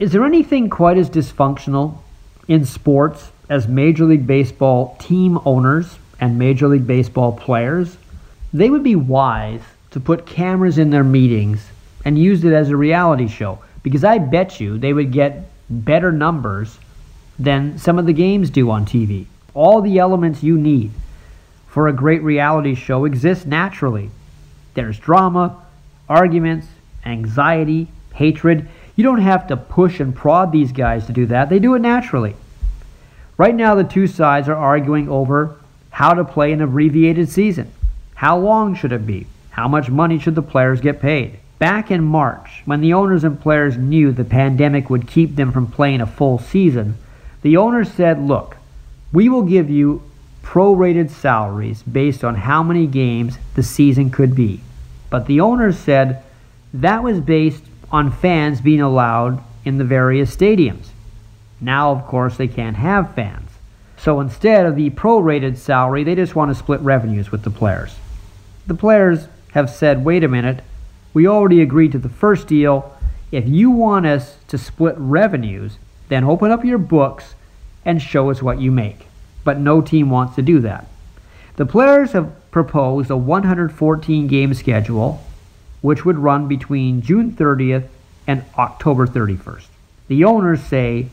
Is there anything quite as dysfunctional in sports as Major League Baseball team owners and Major League Baseball players? They would be wise to put cameras in their meetings and use it as a reality show because I bet you they would get better numbers than some of the games do on TV. All the elements you need for a great reality show exist naturally. There's drama, arguments, anxiety, hatred. You don't have to push and prod these guys to do that, they do it naturally. Right now, the two sides are arguing over how to play an abbreviated season. How long should it be? How much money should the players get paid? Back in March, when the owners and players knew the pandemic would keep them from playing a full season, the owners said, Look, we will give you prorated salaries based on how many games the season could be. But the owners said that was based on fans being allowed in the various stadiums. Now, of course, they can't have fans. So instead of the prorated salary, they just want to split revenues with the players. The players have said, wait a minute, we already agreed to the first deal. If you want us to split revenues, then open up your books and show us what you make. But no team wants to do that. The players have proposed a 114 game schedule which would run between June 30th and October 31st. The owners say,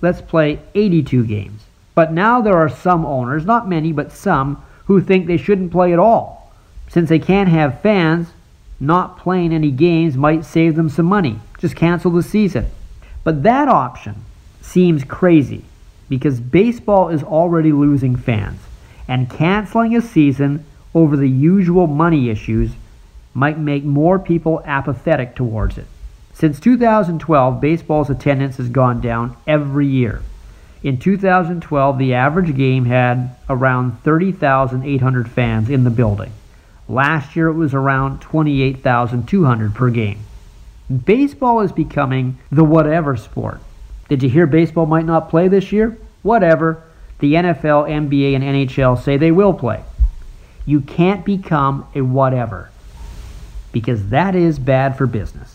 let's play 82 games. But now there are some owners, not many, but some, who think they shouldn't play at all. Since they can't have fans, not playing any games might save them some money. Just cancel the season. But that option seems crazy because baseball is already losing fans, and canceling a season over the usual money issues might make more people apathetic towards it. Since 2012, baseball's attendance has gone down every year. In 2012, the average game had around 30,800 fans in the building. Last year, it was around 28,200 per game. Baseball is becoming the whatever sport. Did you hear baseball might not play this year? Whatever. The NFL, NBA, and NHL say they will play. You can't become a whatever because that is bad for business.